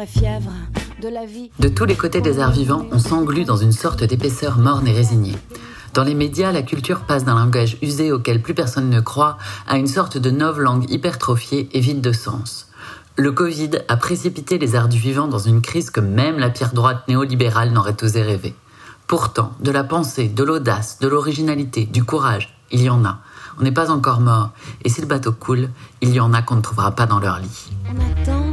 la fièvre de la vie. De tous les côtés des arts vivants, on s'englue dans une sorte d'épaisseur morne et résignée. Dans les médias, la culture passe d'un langage usé auquel plus personne ne croit à une sorte de langue hypertrophiée et vide de sens. Le Covid a précipité les arts du vivant dans une crise que même la pierre droite néolibérale n'aurait osé rêver. Pourtant, de la pensée, de l'audace, de l'originalité, du courage, il y en a. On n'est pas encore mort, et si le bateau coule, il y en a qu'on ne trouvera pas dans leur lit. On attend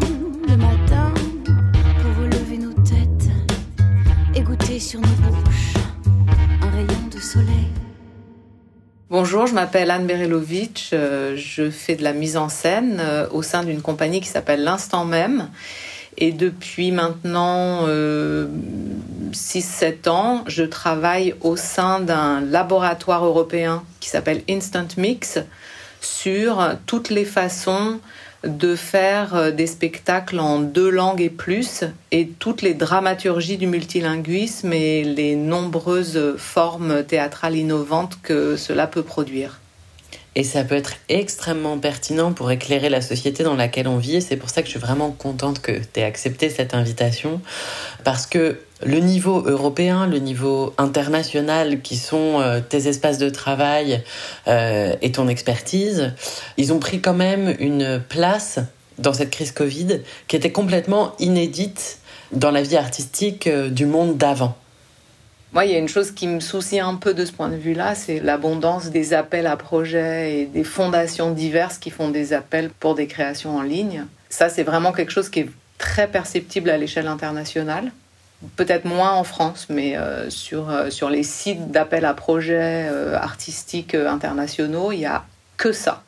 Bonjour, je m'appelle Anne Berelovitch, euh, je fais de la mise en scène euh, au sein d'une compagnie qui s'appelle L'Instant Même. Et depuis maintenant euh, 6-7 ans, je travaille au sein d'un laboratoire européen qui s'appelle Instant Mix sur toutes les façons de faire euh, des spectacles en deux langues et plus et toutes les dramaturgies du multilinguisme et les nombreuses formes théâtrales innovantes que cela peut produire. Et ça peut être extrêmement pertinent pour éclairer la société dans laquelle on vit. Et c'est pour ça que je suis vraiment contente que tu aies accepté cette invitation. Parce que le niveau européen, le niveau international, qui sont euh, tes espaces de travail euh, et ton expertise, ils ont pris quand même une place dans cette crise Covid qui était complètement inédite dans la vie artistique euh, du monde d'avant. Moi, il y a une chose qui me soucie un peu de ce point de vue-là, c'est l'abondance des appels à projets et des fondations diverses qui font des appels pour des créations en ligne. Ça, c'est vraiment quelque chose qui est très perceptible à l'échelle internationale. Peut-être moins en France, mais euh, sur, euh, sur les sites d'appels à projets euh, artistiques internationaux, il n'y a que ça.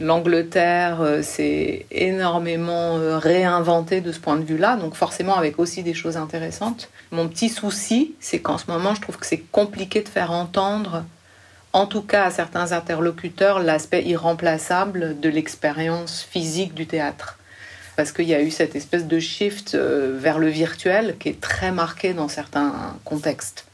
L'Angleterre s'est énormément réinventée de ce point de vue-là, donc forcément avec aussi des choses intéressantes. Mon petit souci, c'est qu'en ce moment, je trouve que c'est compliqué de faire entendre, en tout cas à certains interlocuteurs, l'aspect irremplaçable de l'expérience physique du théâtre. Parce qu'il y a eu cette espèce de shift euh, vers le virtuel qui est très marqué dans certains contextes.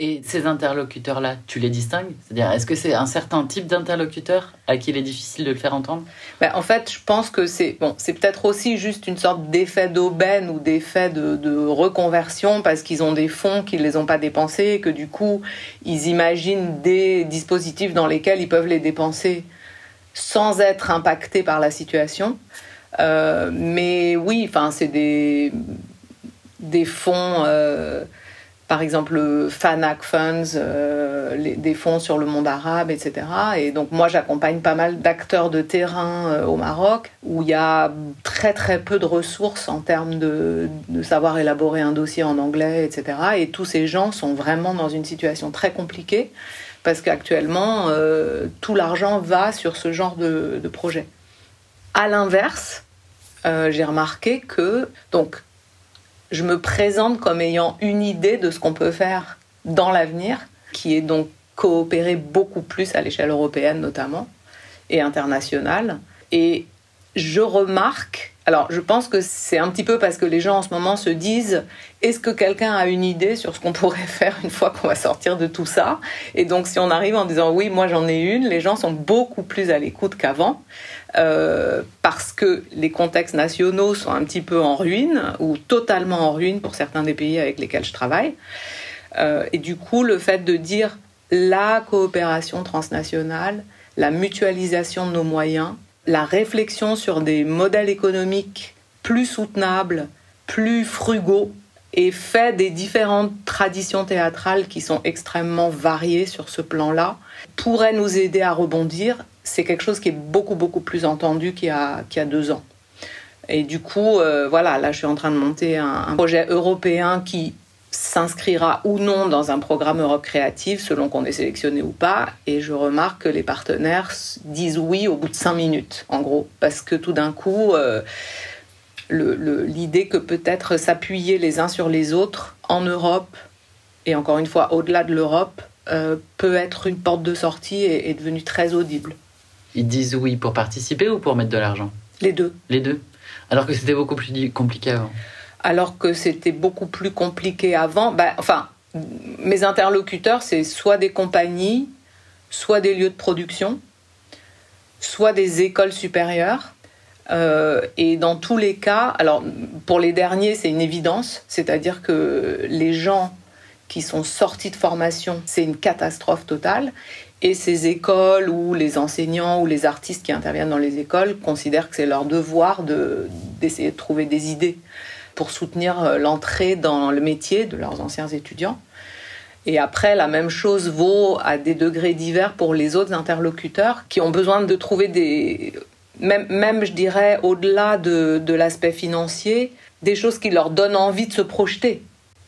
Et ces interlocuteurs-là, tu les distingues? C'est-à-dire, est-ce que c'est un certain type d'interlocuteur à qui il est difficile de le faire entendre? Ben, En fait, je pense que c'est bon, c'est peut-être aussi juste une sorte d'effet d'aubaine ou d'effet de, de, reconversion parce qu'ils ont des fonds qu'ils ne les ont pas dépensés et que du coup, ils imaginent des dispositifs dans lesquels ils peuvent les dépenser sans être impactés par la situation. Euh, mais oui, enfin, c'est des, fonds. Euh, par exemple FANAC Funds, euh, des fonds sur le monde arabe, etc. Et donc moi j'accompagne pas mal d'acteurs de terrain au Maroc où il y a très très peu de ressources en termes de, savoir élaborer un dossier en anglais, etc. Et tous ces gens sont vraiment dans une situation très compliquée parce qu'actuellement tout l'argent va sur ce genre de, de projet. À l'inverse, j'ai remarqué que donc je me présente comme ayant une idée de ce qu'on peut faire dans l'avenir, qui est donc coopérer beaucoup plus à l'échelle européenne notamment et internationale. Et je remarque, alors je pense que c'est un petit peu parce que les gens en ce moment se disent est-ce que quelqu'un a une idée sur ce qu'on pourrait faire une fois qu'on va sortir de tout ça? Et donc si on arrive en disant oui, moi j'en ai une, les gens sont beaucoup plus à l'écoute qu'avant. Euh, parce que les contextes nationaux sont un petit peu en ruine ou totalement en ruine pour certains des pays avec lesquels je travaille. Euh, et du coup, le fait de dire la coopération transnationale, la mutualisation de nos moyens, la réflexion sur des modèles économiques plus soutenables, plus frugaux, et fait des différentes traditions théâtrales qui sont extrêmement variées sur ce plan-là, pourrait nous aider à rebondir c'est quelque chose qui est beaucoup, beaucoup plus entendu qu'il y a, deux ans. Et du coup, euh, voilà, là, je suis en train de monter un, projet européen qui s'inscrira ou non dans un programme Europe créative, selon qu'on est sélectionné ou pas. Et je remarque que les partenaires disent oui au bout de cinq minutes, en gros. Parce que tout d'un coup, euh, l'idée que peut-être s'appuyer les uns sur les autres en Europe, et encore une fois, au-delà de l'Europe, euh, peut être une porte de sortie et est devenue très audible. Ils disent oui pour participer ou pour mettre de l'argent? Les deux. Les deux Alors que c'était beaucoup plus compliqué avant Alors que c'était beaucoup plus compliqué avant. Ben, enfin, mes interlocuteurs, c'est soit des compagnies, soit des lieux de production, soit des écoles supérieures. Euh, et dans tous les cas, alors pour les derniers, c'est une évidence, c'est-à-dire que les gens qui sont sortis de formation, c'est une catastrophe totale. Et ces écoles ou les enseignants ou les artistes qui interviennent dans les écoles considèrent que c'est leur devoir d'essayer de, trouver des idées pour soutenir euh, l'entrée dans le métier de leurs anciens étudiants. Et après, la même chose vaut à des degrés divers pour les autres interlocuteurs qui ont besoin de trouver des... Même, je dirais, au-delà de, l'aspect financier, des choses qui leur donnent envie de se projeter.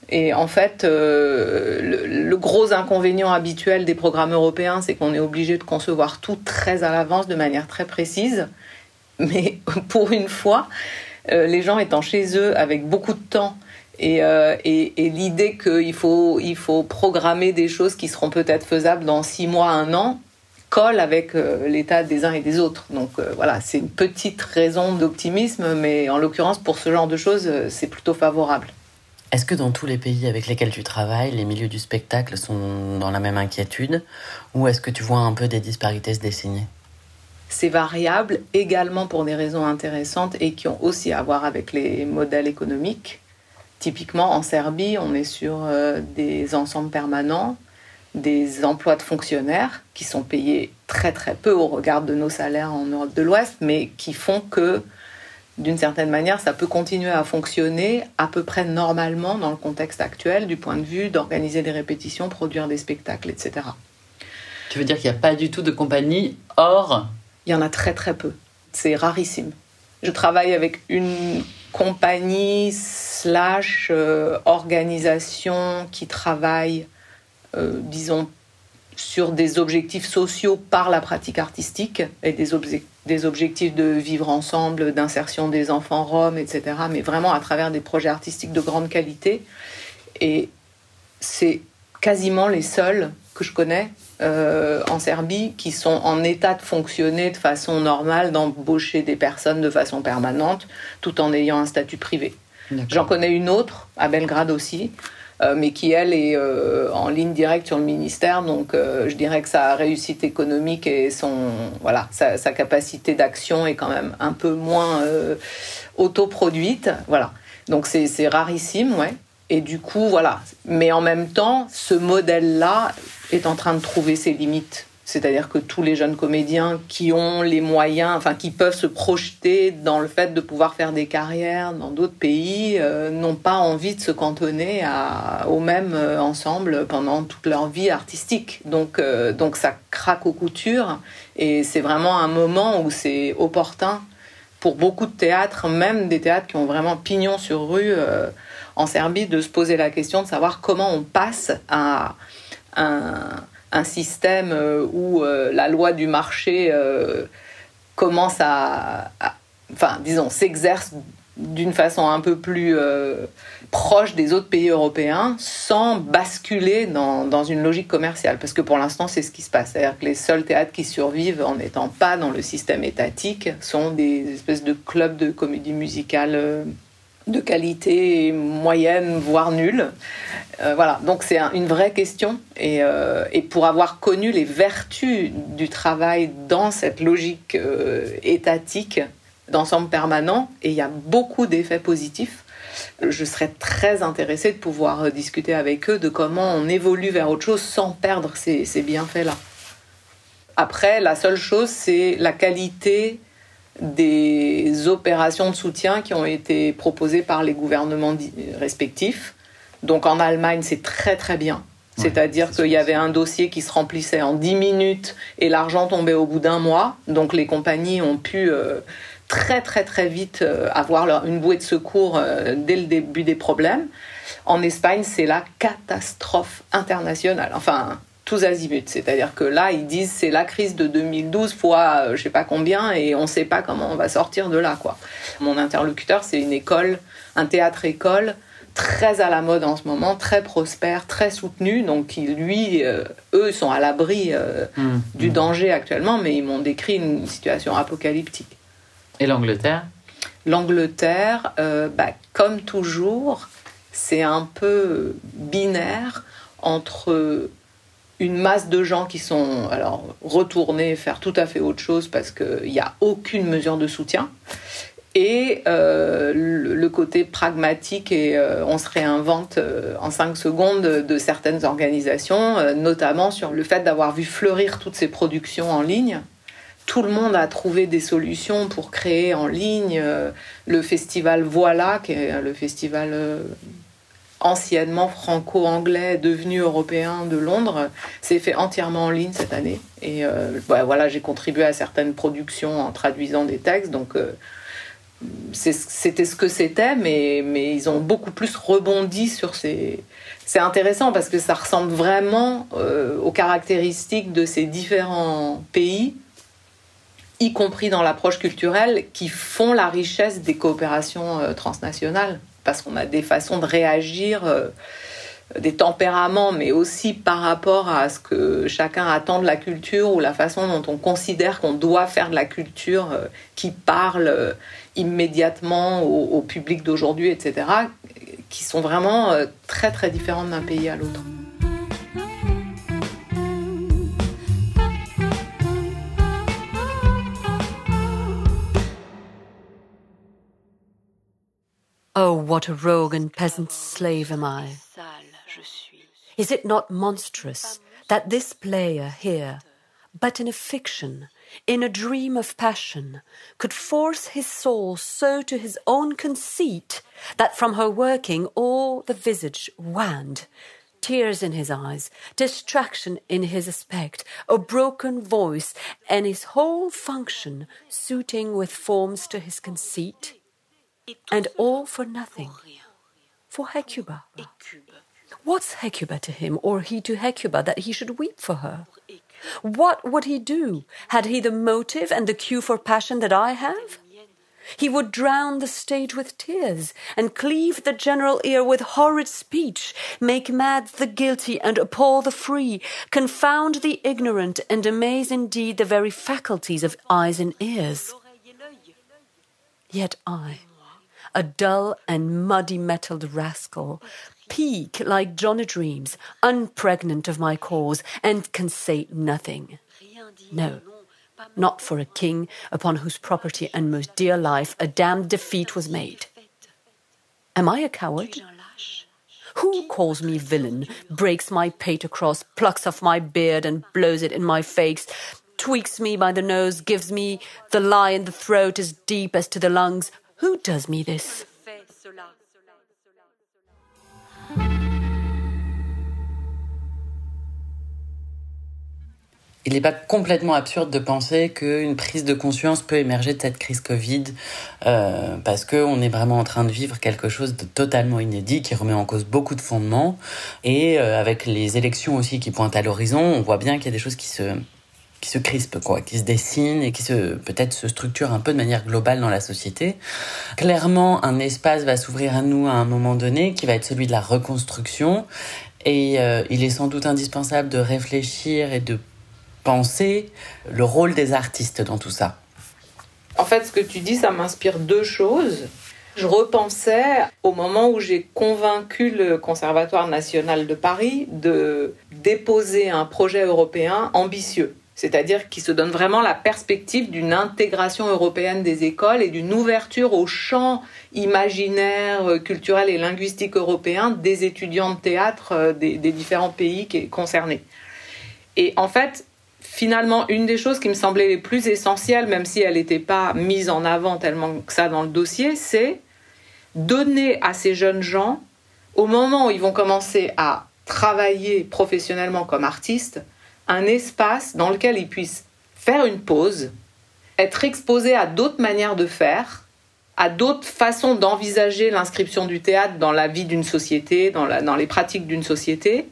Et en fait, euh, le, gros inconvénient habituel des programmes européens, c'est qu'on est obligé de concevoir tout très à l'avance, de manière très précise. Mais pour une fois, euh, les gens étant chez eux avec beaucoup de temps et, euh, l'idée qu'il faut, il faut programmer des choses qui seront peut-être faisables dans six mois, un an, colle avec l'état des uns et des autres. Donc voilà, c'est une petite raison d'optimisme, mais en l'occurrence, pour ce genre de choses, c'est plutôt favorable. Est-ce que dans tous les pays avec lesquels tu travailles, les milieux du spectacle sont dans la même inquiétude ou est-ce que tu vois un peu des disparités se dessiner? C'est variable également pour des raisons intéressantes et qui ont aussi à voir avec les modèles économiques. Typiquement en Serbie, on est sur euh, des ensembles permanents, des emplois de fonctionnaires qui sont payés très très peu au regard de nos salaires en Europe de l'Ouest, mais qui font que d'une certaine manière, ça peut continuer à fonctionner à peu près normalement dans le contexte actuel, du point de vue d'organiser des répétitions, produire des spectacles, etc. Tu veux dire qu'il n'y a pas du tout de compagnie hors Il y en a très très peu. C'est rarissime. Je travaille avec une compagnie slash euh, organisation qui travaille, disons, sur des objectifs sociaux par la pratique artistique et des, des objectifs de vivre ensemble, d'insertion des enfants roms, etc. Mais vraiment à travers des projets artistiques de grande qualité. Et c'est quasiment les seuls que je connais euh, en Serbie qui sont en état de fonctionner de façon normale, d'embaucher des personnes de façon permanente, tout en ayant un statut privé. J'en connais une autre, à Belgrade aussi, euh, mais qui, elle, est euh, en ligne directe sur le ministère. Donc, euh, je dirais que sa réussite économique et son, voilà, sa, capacité d'action est quand même un peu moins autoproduite. Voilà. Donc, c'est rarissime, ouais. Et du coup, voilà. Mais en même temps, ce modèle-là est en train de trouver ses limites. C'est-à-dire que tous les jeunes comédiens qui ont les moyens, enfin qui peuvent se projeter dans le fait de pouvoir faire des carrières dans d'autres pays, euh, n'ont pas envie de se cantonner au même euh, ensemble pendant toute leur vie artistique. Donc, euh, donc ça craque aux coutures et c'est vraiment un moment où c'est opportun pour beaucoup de théâtres, même des théâtres qui ont vraiment pignon sur rue en Serbie, de se poser la question de savoir comment on passe à un un système euh, où euh, la loi du marché euh, commence à, enfin, disons, s'exerce d'une façon un peu plus proche des autres pays européens sans basculer dans, dans, une logique commerciale. Parce que pour l'instant, c'est ce qui se passe. C'est-à-dire que les seuls théâtres qui survivent en n'étant pas dans le système étatique sont des espèces de clubs de comédie musicale de qualité moyenne, voire nulle. Euh, voilà, donc c'est une vraie question. Euh, et, pour avoir connu les vertus du travail dans cette logique euh, étatique d'ensemble permanent, et il y a beaucoup d'effets positifs, je serais très intéressée de pouvoir discuter avec eux de comment on évolue vers autre chose sans perdre ces, ces bienfaits-là. Après, la seule chose, c'est la qualité des opérations de soutien qui ont été proposées par les gouvernements respectifs. Donc en Allemagne, c'est très très bien. C'est-à-dire qu'il y avait un dossier qui se remplissait en 10 minutes et l'argent tombait au bout d'un mois. Donc les compagnies ont pu euh, très très très vite euh, avoir une bouée de secours euh, dès le début des problèmes. En Espagne, c'est la catastrophe internationale. Enfin, tous azimuts. C'est-à-dire que là, ils disent c'est la crise de 2012 fois je sais pas combien et on ne sait pas comment on va sortir de là. quoi. Mon interlocuteur, c'est une école, un théâtre-école très à la mode en ce moment, très prospère, très soutenu. Donc, lui, euh, eux sont à l'abri euh, mmh. du mmh. danger actuellement, mais ils m'ont décrit une situation apocalyptique. Et l'Angleterre? L'Angleterre, euh, bah, comme toujours, c'est un peu binaire entre une masse de gens qui sont alors retournés faire tout à fait autre chose parce qu'il n'y a aucune mesure de soutien et euh, le, côté pragmatique et euh, on se réinvente euh, en cinq secondes de, certaines organisations, notamment sur le fait d'avoir vu fleurir toutes ces productions en ligne. Tout le monde a trouvé des solutions pour créer en ligne le festival Voilà, qui est le festival anciennement franco-anglais devenu européen de Londres, s'est fait entièrement en ligne cette année. Et voilà, j'ai contribué à certaines productions en traduisant des textes, donc c'était ce que c'était, mais, mais ils ont beaucoup plus rebondi sur ces. C'est intéressant parce que ça ressemble vraiment euh, aux caractéristiques de ces différents pays, y compris dans l'approche culturelle, qui font la richesse des coopérations euh, transnationales. Parce qu'on a des façons de réagir. Euh, des tempéraments, mais aussi par rapport à ce que chacun attend de la culture ou la façon dont on considère qu'on doit faire de la culture qui parle immédiatement au, public d'aujourd'hui, etc., qui sont vraiment euh, très très différentes d'un pays à l'autre. Oh, what a rogue and peasant slave am I! Is it not monstrous that this player here, but in a fiction, in a dream of passion, could force his soul so to his own conceit that from her working all the visage waned, tears in his eyes, distraction in his aspect, a broken voice, and his whole function suiting with forms to his conceit, and all for nothing, for Hecuba. What's Hecuba to him, or he to Hecuba, that he should weep for her? What would he do? Had he the motive and the cue for passion that I have? He would drown the stage with tears, and cleave the general ear with horrid speech, make mad the guilty and appall the free, confound the ignorant, and amaze indeed the very faculties of eyes and ears. Yet I, a dull and muddy mettled rascal, peak like Johnny Dreams, unpregnant of my cause, and can say nothing. No, not for a king upon whose property and most dear life a damned defeat was made. Am I a coward? Who calls me villain, breaks my pate across, plucks off my beard and blows it in my face, tweaks me by the nose, gives me the lie in the throat as deep as to the lungs? Who does me this? il n'est pas complètement absurde de penser qu'une prise de conscience peut émerger de cette crise Covid euh, parce qu'on est vraiment en train de vivre quelque chose de totalement inédit qui remet en cause beaucoup de fondements et euh, avec les élections aussi qui pointent à l'horizon, on voit bien qu'il y a des choses qui se qui se crispent, quoi, qui se dessinent et qui se peut-être se structurent un peu de manière globale dans la société. Clairement, un espace va s'ouvrir à nous à un moment donné qui va être celui de la reconstruction et euh, il est sans doute indispensable de réfléchir et de penser le rôle des artistes dans tout ça En fait, ce que tu dis, ça m'inspire deux choses. Je repensais au moment où j'ai convaincu le Conservatoire national de Paris de déposer un projet européen ambitieux, c'est-à-dire qui se donne vraiment la perspective d'une intégration européenne des écoles et d'une ouverture au champ imaginaire, culturel et linguistique européen des étudiants de théâtre euh, des, des différents pays concernés. Et en fait, finalement, une des choses qui me semblait les plus essentielles, même si elle n'était pas mise en avant tellement que ça dans le dossier, c'est donner à ces jeunes gens, au moment où ils vont commencer à travailler professionnellement comme artistes, un espace dans lequel ils puissent faire une pause, être exposés à d'autres manières de faire, à d'autres façons d'envisager l'inscription du théâtre dans la vie d'une société, dans, les pratiques d'une société,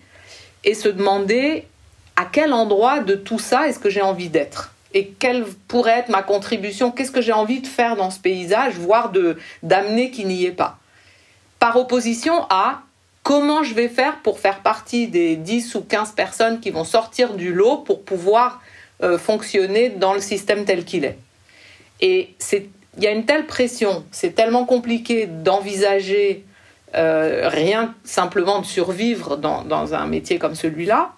et se demander à quel endroit de tout ça est-ce que j'ai envie d'être et quelle pourrait être ma contribution, qu'est-ce que j'ai envie de faire dans ce paysage, voire d'amener qu'il n'y ait pas. Par opposition à comment je vais faire pour faire partie des 10 ou 15 personnes qui vont sortir du lot pour pouvoir euh, fonctionner dans le système tel qu'il est. Et il y a une telle pression, c'est tellement compliqué d'envisager euh, rien simplement de survivre dans un métier comme celui-là,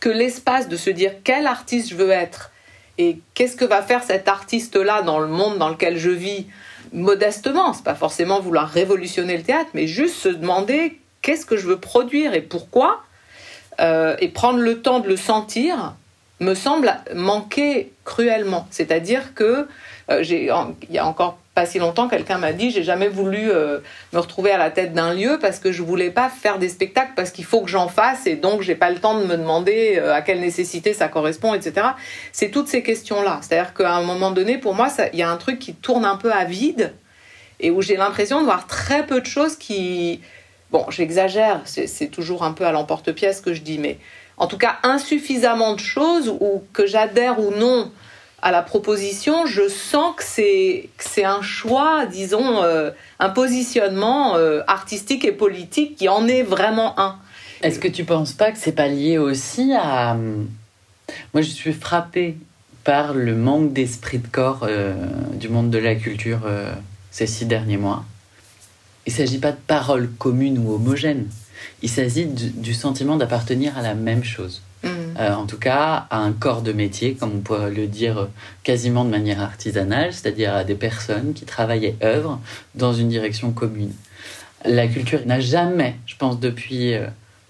que l'espace de se dire quel artiste je veux être et qu'est-ce que va faire cet artiste-là dans le monde dans lequel je vis modestement. C'est pas forcément vouloir révolutionner le théâtre, mais juste se demander qu'est-ce que je veux produire et pourquoi, euh, et prendre le temps de le sentir, me semble manquer cruellement. C'est-à-dire que euh, j'ai, il y a encore pas si longtemps, quelqu'un m'a dit j'ai jamais voulu euh, me retrouver à la tête d'un lieu parce que je voulais pas faire des spectacles parce qu'il faut que j'en fasse et donc j'ai pas le temps de me demander euh, à quelle nécessité ça correspond, etc. C'est toutes ces questions-là. C'est-à-dire qu'à un moment donné, pour moi, il y a un truc qui tourne un peu à vide et où j'ai l'impression de voir très peu de choses qui, bon, j'exagère, c'est toujours un peu à l'emporte-pièce que je dis, mais en tout cas insuffisamment de choses ou que j'adhère ou non à la proposition, je sens que c'est un choix, disons, euh, un positionnement euh, artistique et politique qui en est vraiment un. Est-ce que tu penses pas que c'est pas lié aussi à moi je suis frappée par le manque d'esprit de corps euh, du monde de la culture ces six derniers mois. Il s'agit pas de paroles communes ou homogènes. Il s'agit du sentiment d'appartenir à la même chose. Euh, en tout cas à un corps de métier, comme on pourrait le dire quasiment de manière artisanale, c'est-à-dire à des personnes qui travaillent et œuvrent dans une direction commune. La culture n'a jamais, je pense depuis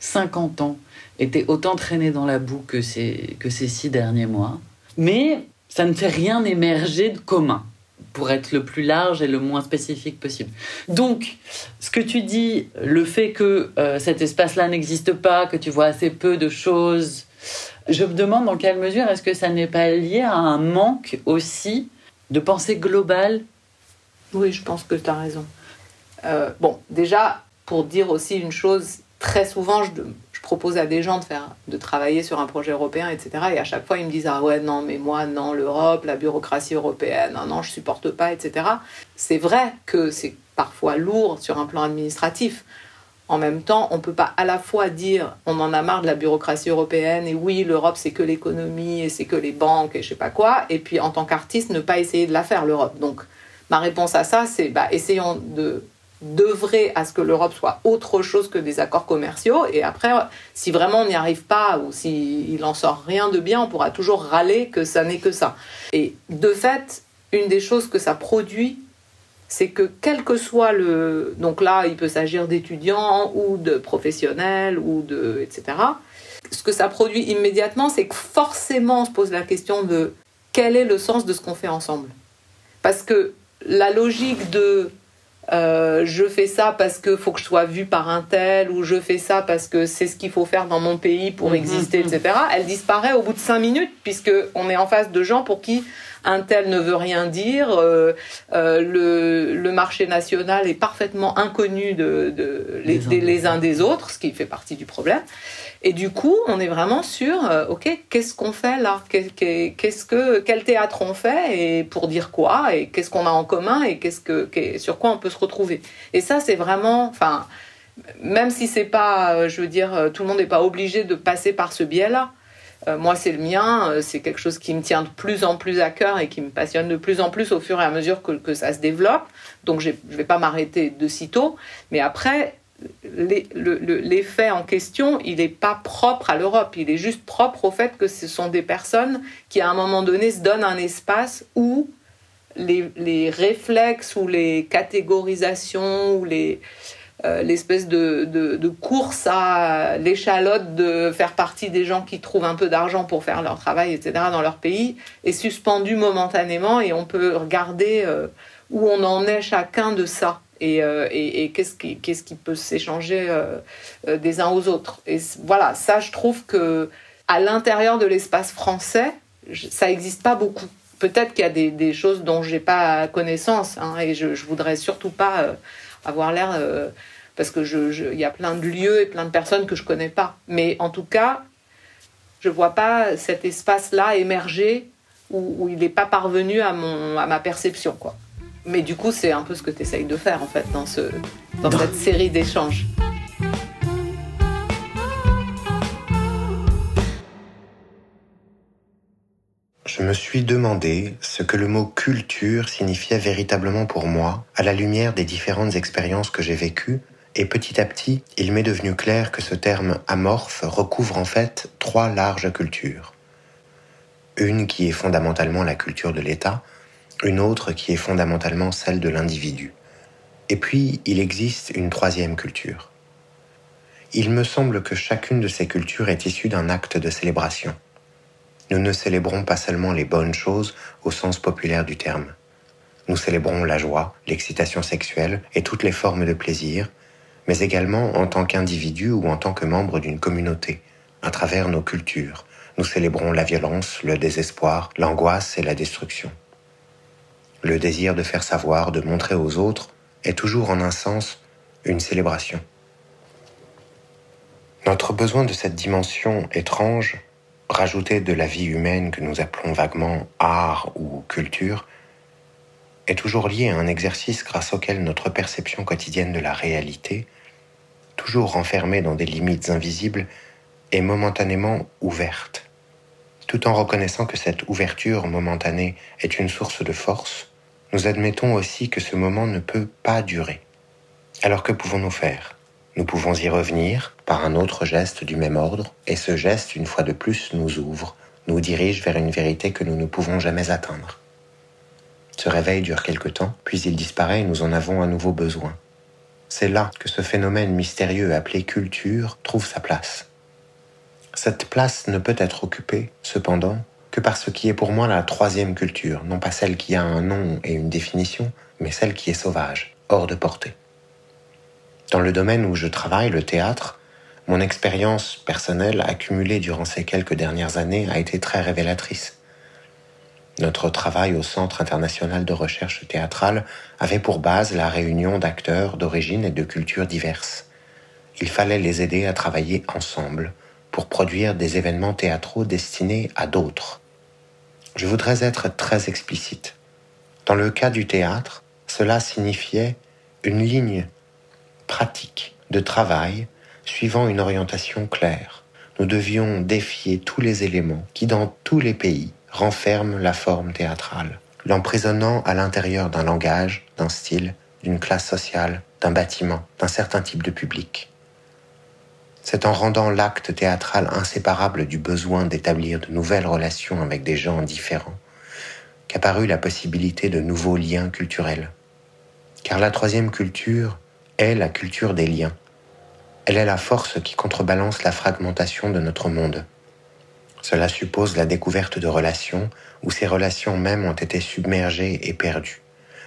50 euh, ans, été autant traînée dans la boue que ces, que ces six derniers mois. Mais ça ne fait rien émerger de commun pour être le plus large et le moins spécifique possible. Donc, ce que tu dis, le fait que euh, cet espace-là n'existe pas, que tu vois assez peu de choses, je me demande dans quelle mesure est-ce que ça n'est pas lié à un manque aussi de pensée globale Oui, je pense que tu as raison. Euh, bon, déjà, pour dire aussi une chose, très souvent, je, propose à des gens de faire, de travailler sur un projet européen, etc. Et à chaque fois, ils me disent ah ouais non mais moi non l'Europe, la bureaucratie européenne, non non je supporte pas, etc. C'est vrai que c'est parfois lourd sur un plan administratif. En même temps, on peut pas à la fois dire on en a marre de la bureaucratie européenne et oui l'Europe c'est que l'économie et c'est que les banques et je sais pas quoi, et puis en tant qu'artiste ne pas essayer de la faire l'Europe. Donc ma réponse à ça c'est bah, essayons de d'œuvrer à ce que l'Europe soit autre chose que des accords commerciaux. Et après, si vraiment on n'y arrive pas ou s'il en sort rien de bien, on pourra toujours râler que ça n'est que ça. Et de fait, une des choses que ça produit, c'est que quel que soit le... Donc là, il peut s'agir d'étudiants ou de professionnels ou de... etc. Ce que ça produit immédiatement, c'est que forcément on se pose la question de quel est le sens de ce qu'on fait ensemble. Parce que la logique de euh, je fais ça parce que faut que je sois vue par un tel ou je fais ça parce que c'est ce qu'il faut faire dans mon pays pour mhm. exister, etc. Elle disparaît au bout de cinq minutes puisque on est en face de gens pour qui un tel ne veut rien dire, euh, euh, le, le, marché national est parfaitement inconnu de, de les, les, uns des autres, ce qui fait partie du problème. Et du coup, on est vraiment sur, euh, ok, qu'est-ce qu'on fait là? Qu'est-ce que, quel théâtre on fait et pour dire quoi? Et qu'est-ce qu'on a en commun et qu'est-ce que, sur quoi on peut se retrouver? Et ça, c'est vraiment, enfin, même si c'est pas, je veux dire, tout le monde n'est pas obligé de passer par ce biais-là. Moi, c'est le mien, c'est quelque chose qui me tient de plus en plus à cœur et qui me passionne de plus en plus au fur et à mesure que, que ça se développe. Donc, je ne vais pas m'arrêter de sitôt. Mais après, l'effet en question, il n'est pas propre à l'Europe, il est juste propre au fait que ce sont des personnes qui, à un moment donné, se donnent un espace où les, réflexes ou les catégorisations ou les, euh, l'espèce de, de, course à l'échalote de faire partie des gens qui trouvent un peu d'argent pour faire leur travail, etc., dans leur pays, est suspendu momentanément et on peut regarder euh, où on en est chacun de ça et, euh, et, qu'est-ce qui, qu'est-ce qui peut s'échanger des uns aux autres. Et voilà, ça, je trouve que à l'intérieur de l'espace français, ça n'existe pas beaucoup. Peut-être qu'il y a des, des choses dont j'ai pas connaissance, hein, et je, je voudrais surtout pas avoir l'air parce que je, je, y a plein de lieux et plein de personnes que je connais pas. Mais en tout cas, je vois pas cet espace-là émerger où, où il n'est pas parvenu à mon à ma perception, quoi. Mais du coup, c'est un peu ce que tu essayes de faire en fait dans, ce, dans cette série d'échanges. Je me suis demandé ce que le mot culture signifiait véritablement pour moi à la lumière des différentes expériences que j'ai vécues et petit à petit, il m'est devenu clair que ce terme amorphe recouvre en fait trois larges cultures. Une qui est fondamentalement la culture de l'État, une autre qui est fondamentalement celle de l'individu. Et puis, il existe une troisième culture. Il me semble que chacune de ces cultures est issue d'un acte de célébration. Nous ne célébrons pas seulement les bonnes choses au sens populaire du terme. Nous célébrons la joie, l'excitation sexuelle et toutes les formes de plaisir, mais également en tant qu'individu ou en tant que membre d'une communauté, à travers nos cultures. Nous célébrons la violence, le désespoir, l'angoisse et la destruction. Le désir de faire savoir, de montrer aux autres, est toujours en un sens une célébration. Notre besoin de cette dimension étrange, rajoutée de la vie humaine que nous appelons vaguement art ou culture, est toujours lié à un exercice grâce auquel notre perception quotidienne de la réalité toujours renfermée dans des limites invisibles, est momentanément ouverte. Tout en reconnaissant que cette ouverture momentanée est une source de force, nous admettons aussi que ce moment ne peut pas durer. Alors que pouvons-nous faire? Nous pouvons y revenir par un autre geste du même ordre, et ce geste, une fois de plus, nous ouvre, nous dirige vers une vérité que nous ne pouvons jamais atteindre. Ce réveil dure quelque temps, puis il disparaît et nous en avons à nouveau besoin. C'est là que ce phénomène mystérieux appelé culture trouve sa place. Cette place ne peut être occupée, cependant, que par ce qui est pour moi la troisième culture, non pas celle qui a un nom et une définition, mais celle qui est sauvage, hors de portée. Dans le domaine où je travaille, le théâtre, mon expérience personnelle accumulée durant ces quelques dernières années a été très révélatrice. Notre travail au Centre international de recherche théâtrale avait pour base la réunion d'acteurs d'origine et de cultures diverses. Il fallait les aider à travailler ensemble pour produire des événements théâtraux destinés à d'autres. Je voudrais être très explicite. Dans le cas du théâtre, cela signifiait une ligne pratique de travail suivant une orientation claire. Nous devions défier tous les éléments qui, dans tous les pays, renferme la forme théâtrale, l'emprisonnant à l'intérieur d'un langage, d'un style, d'une classe sociale, d'un bâtiment, d'un certain type de public. C'est en rendant l'acte théâtral inséparable du besoin d'établir de nouvelles relations avec des gens différents qu'apparut la possibilité de nouveaux liens culturels. Car la troisième culture est la culture des liens. Elle est la force qui contrebalance la fragmentation de notre monde. Cela suppose la découverte de relations où ces relations mêmes ont été submergées et perdues,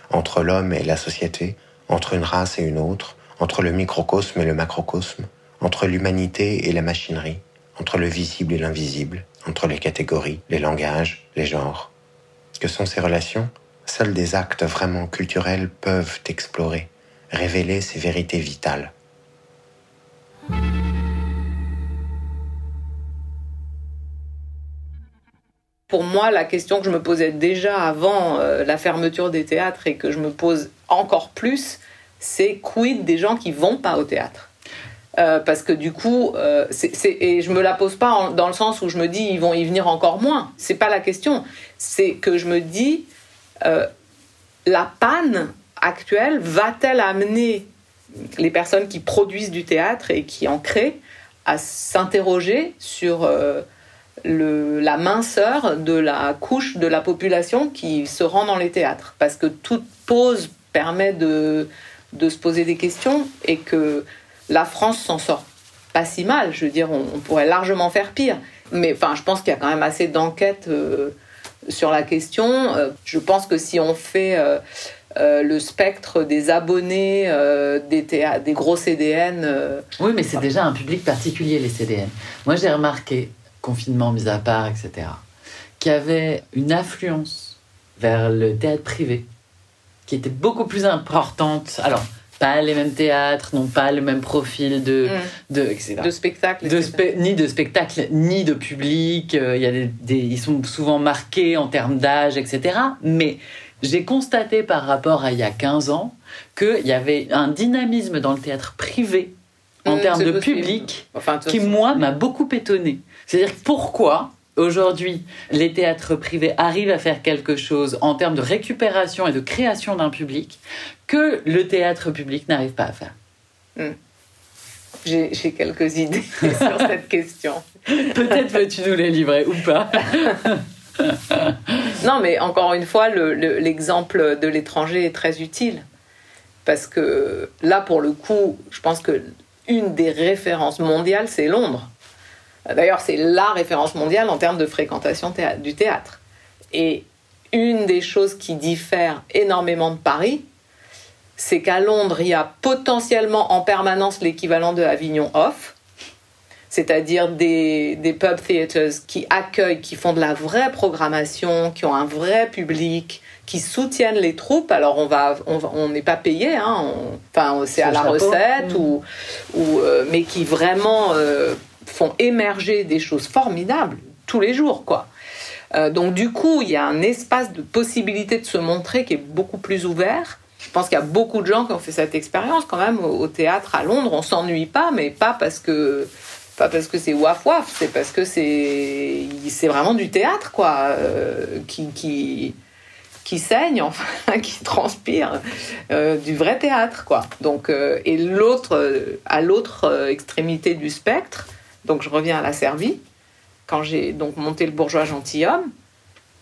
entre l'homme et la société, entre une race et une autre, entre le microcosme et le macrocosme, entre l'humanité et la machinerie, entre le visible et l'invisible, entre les catégories, les langages, les genres. Que sont ces relations? Seuls des actes vraiment culturels peuvent explorer, révéler ces vérités vitales. pour moi, la question que je me posais déjà avant euh, la fermeture des théâtres et que je me pose encore plus, c'est quid des gens qui vont pas au théâtre? Euh, parce que du coup, euh, et je me la pose pas dans le sens où je me dis ils vont y venir encore moins. C'est pas la question. C'est que je me dis la panne actuelle va-t-elle amener les personnes qui produisent du théâtre et qui en créent à s'interroger sur la minceur de la couche de la population qui se rend dans les théâtres? Parce que toute pause permet de, de se poser des questions et que la France s'en sort pas si mal. Je veux dire, on, pourrait largement faire pire. Mais enfin, je pense qu'il y a quand même assez d'enquêtes euh, sur la question. Euh, je pense que si on fait euh, le spectre des abonnés des, des gros CDN. oui, mais c'est déjà un public particulier, les CDN. Moi, j'ai remarqué confinement mis à part, etc., qui avait une affluence vers le théâtre privé qui était beaucoup plus importante. Alors, pas les mêmes théâtres, non pas le même profil de, mm. de, de spectacle. De ni de spectacle, ni de public. Euh, il y a des, ils sont souvent marqués en termes d'âge, etc. Mais j'ai constaté par rapport à il y a 15 ans qu'il y avait un dynamisme dans le théâtre privé en mm, termes de public qui, moi, m'a beaucoup étonné. C'est-à-dire pourquoi aujourd'hui les théâtres privés arrivent à faire quelque chose en termes de récupération et de création d'un public que le théâtre public n'arrive pas à faire? Hmm. J'ai quelques idées sur cette question. Peut-être veux-tu nous les livrer ou pas? Non, mais encore une fois, l'exemple de l'étranger est très utile. Parce que là, pour le coup, je pense que une des références mondiales, c'est Londres. D'ailleurs, c'est la référence mondiale en termes de fréquentation du théâtre. Et une des choses qui diffère énormément de Paris, c'est qu'à Londres, il y a potentiellement en permanence l'équivalent de Avignon Off, c'est-à-dire des, des pub theaters qui accueillent, qui font de la vraie programmation, qui ont un vrai public, qui soutiennent les troupes. Alors on va, on n'est pas payé, hein, enfin c'est à la recette, mm. ou, ou euh, mais qui vraiment euh, font émerger des choses formidables tous les jours, quoi. Euh, donc du coup, il y a un espace de possibilité de se montrer qui est beaucoup plus ouvert. Je pense qu'il y a beaucoup de gens qui ont fait cette expérience quand même au, théâtre à Londres. On s'ennuie pas, mais pas parce que pas parce que c'est waf waf, c'est parce que c'est c'est vraiment du théâtre quoi, qui, qui qui saigne, enfin, qui transpire euh, du vrai théâtre, quoi. Donc, euh, et l'autre, euh, à l'autre extrémité du spectre, donc je reviens à la Serbie, quand j'ai donc monté le bourgeois gentilhomme,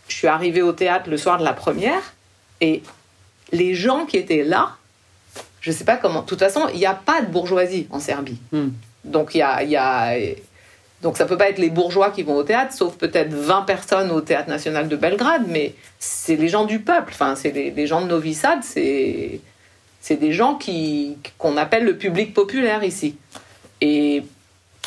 je suis arrivée au théâtre le soir de la première, et les gens qui étaient là, je sais pas comment, de toute façon, il n'y a pas de bourgeoisie en Serbie. Hmm. Donc il y a, donc ça peut pas être les bourgeois qui vont au théâtre, sauf peut-être 20 personnes au théâtre national de Belgrade, mais c'est les gens du peuple, enfin c'est les, gens de Novi Sad, c'est c'est des gens qui qu'on appelle le public populaire ici. Et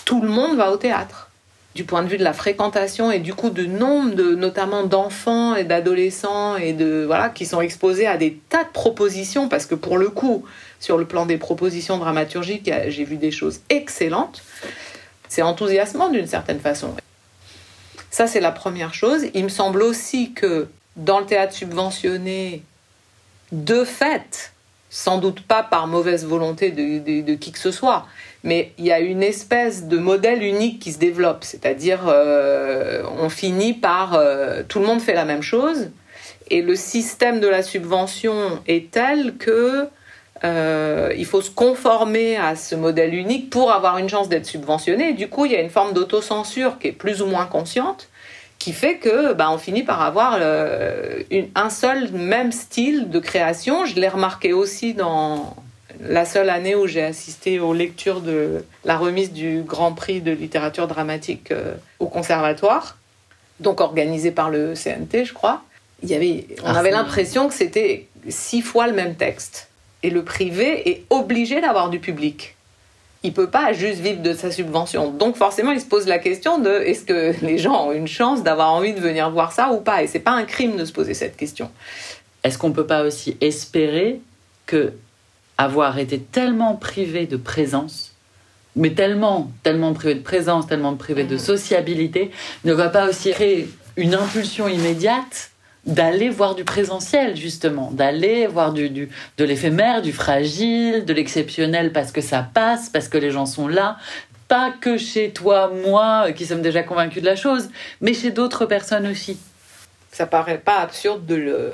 tout le monde va au théâtre. Du point de vue de la fréquentation et du coup de nombre de notamment d'enfants et d'adolescents et de voilà qui sont exposés à des tas de propositions parce que pour le coup sur le plan des propositions dramaturgiques j'ai vu des choses excellentes c'est enthousiasmant d'une certaine façon. Ça, c'est la première chose. Il me semble aussi que dans le théâtre subventionné, de fait, sans doute pas par mauvaise volonté de, qui que ce soit, mais il y a une espèce de modèle unique qui se développe, c'est-à-dire euh, on finit par euh, tout le monde fait la même chose et le système de la subvention est tel que euh, il faut se conformer à ce modèle unique pour avoir une chance d'être subventionné. du coup, il y a une forme d'autocensure qui est plus ou moins consciente, qui fait que bah, on finit par avoir un seul même style de création. Je l'ai remarqué aussi dans la seule année où j'ai assisté aux lectures de la remise du Grand Prix de littérature dramatique euh, au Conservatoire, donc organisé par le CNT, je crois. Il y avait, on ah, avait l'impression que c'était six fois le même texte et le privé est obligé d'avoir du public. Il peut pas juste vivre de sa subvention. Donc forcément, il se pose la question de est-ce que les gens ont une chance d'avoir envie de venir voir ça ou pas? Et c'est pas un crime de se poser cette question. Est-ce qu'on peut pas aussi espérer que avoir été tellement privé de présence, mais tellement, tellement privé de présence, tellement privé de mhm. sociabilité, ne va pas aussi créer une impulsion immédiate d'aller voir du présentiel justement, d'aller voir du, du de l'éphémère, du fragile, de l'exceptionnel parce que ça passe, parce que les gens sont là, pas que chez toi, moi, qui sommes déjà convaincus de la chose, mais chez d'autres personnes aussi. Ça paraît pas absurde de le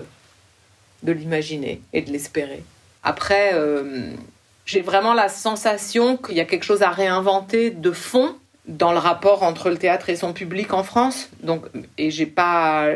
de l'imaginer et de l'espérer. Après, euh, j'ai vraiment la sensation qu'il y a quelque chose à réinventer de fond dans le rapport entre le théâtre et son public en France. Donc, et j'ai pas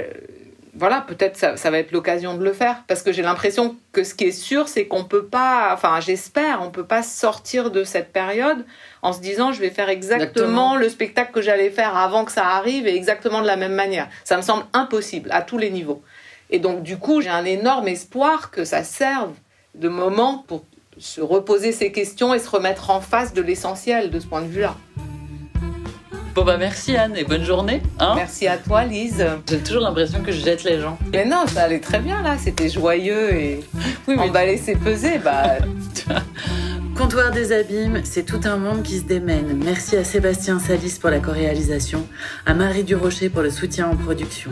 voilà, peut-être ça, ça va être l'occasion de le faire. Parce que j'ai l'impression que ce qui est sûr, c'est qu'on peut pas, enfin, j'espère, on peut pas sortir de cette période en se disant je vais faire exactement, le spectacle que j'allais faire avant que ça arrive et exactement de la même manière. Ça me semble impossible à tous les niveaux. Et donc, du coup, j'ai un énorme espoir que ça serve de moment pour se reposer ces questions et se remettre en face de l'essentiel de ce point de vue-là. Bon bah merci Anne et bonne journée. Hein merci à toi Lise. J'ai toujours l'impression que je jette les gens. Mais non, ça allait très bien là, c'était joyeux et oui, mais emballé c'est pesé. Bah... Comptoir des abîmes, c'est tout un monde qui se démène. Merci à Sébastien Salis pour la co-réalisation, à Marie Durocher pour le soutien en production.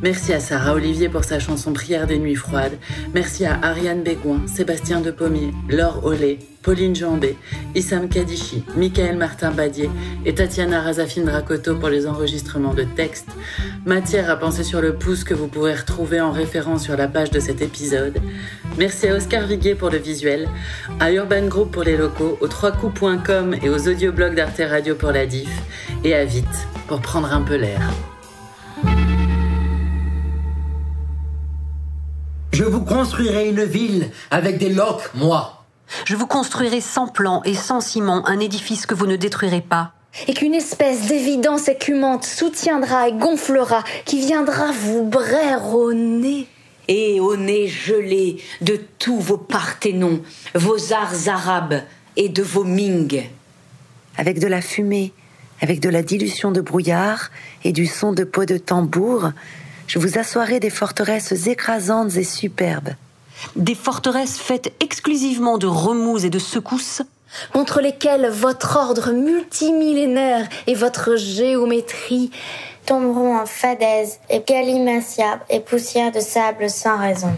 Merci à Sarah Olivier pour sa chanson Prière des nuits froides. Merci à Ariane Bégouin, Sébastien Depommier, Laure Ollet, Pauline Jambé, Issam Kadichi, Michael Martin Badier et Tatiana Razafine Dracoto pour les enregistrements de textes. Matière à penser sur le pouce que vous pourrez retrouver en référence sur la page de cet épisode. Merci à Oscar Viguier pour le visuel, à Urban Group pour les locaux, au 3coups.com et aux audioblogs d'Arte Radio pour la diff, et à Vite pour prendre un peu l'air. Je vous construirai une ville avec des loques, moi. Je vous construirai sans plan et sans ciment un édifice que vous ne détruirez pas. Et qu'une espèce d'évidence écumante soutiendra et gonflera, qui viendra vous braire au nez. Et au nez gelé de tous vos parthénons, vos arts arabes et de vos Ming. Avec de la fumée, avec de la dilution de brouillard et du son de peau de tambour, je vous assoirai des forteresses écrasantes et superbes. Des forteresses faites exclusivement de remous et de secousses contre lesquelles votre ordre multimillénaire et votre géométrie tomberont en fadaise et galimatia et poussière de sable sans raison.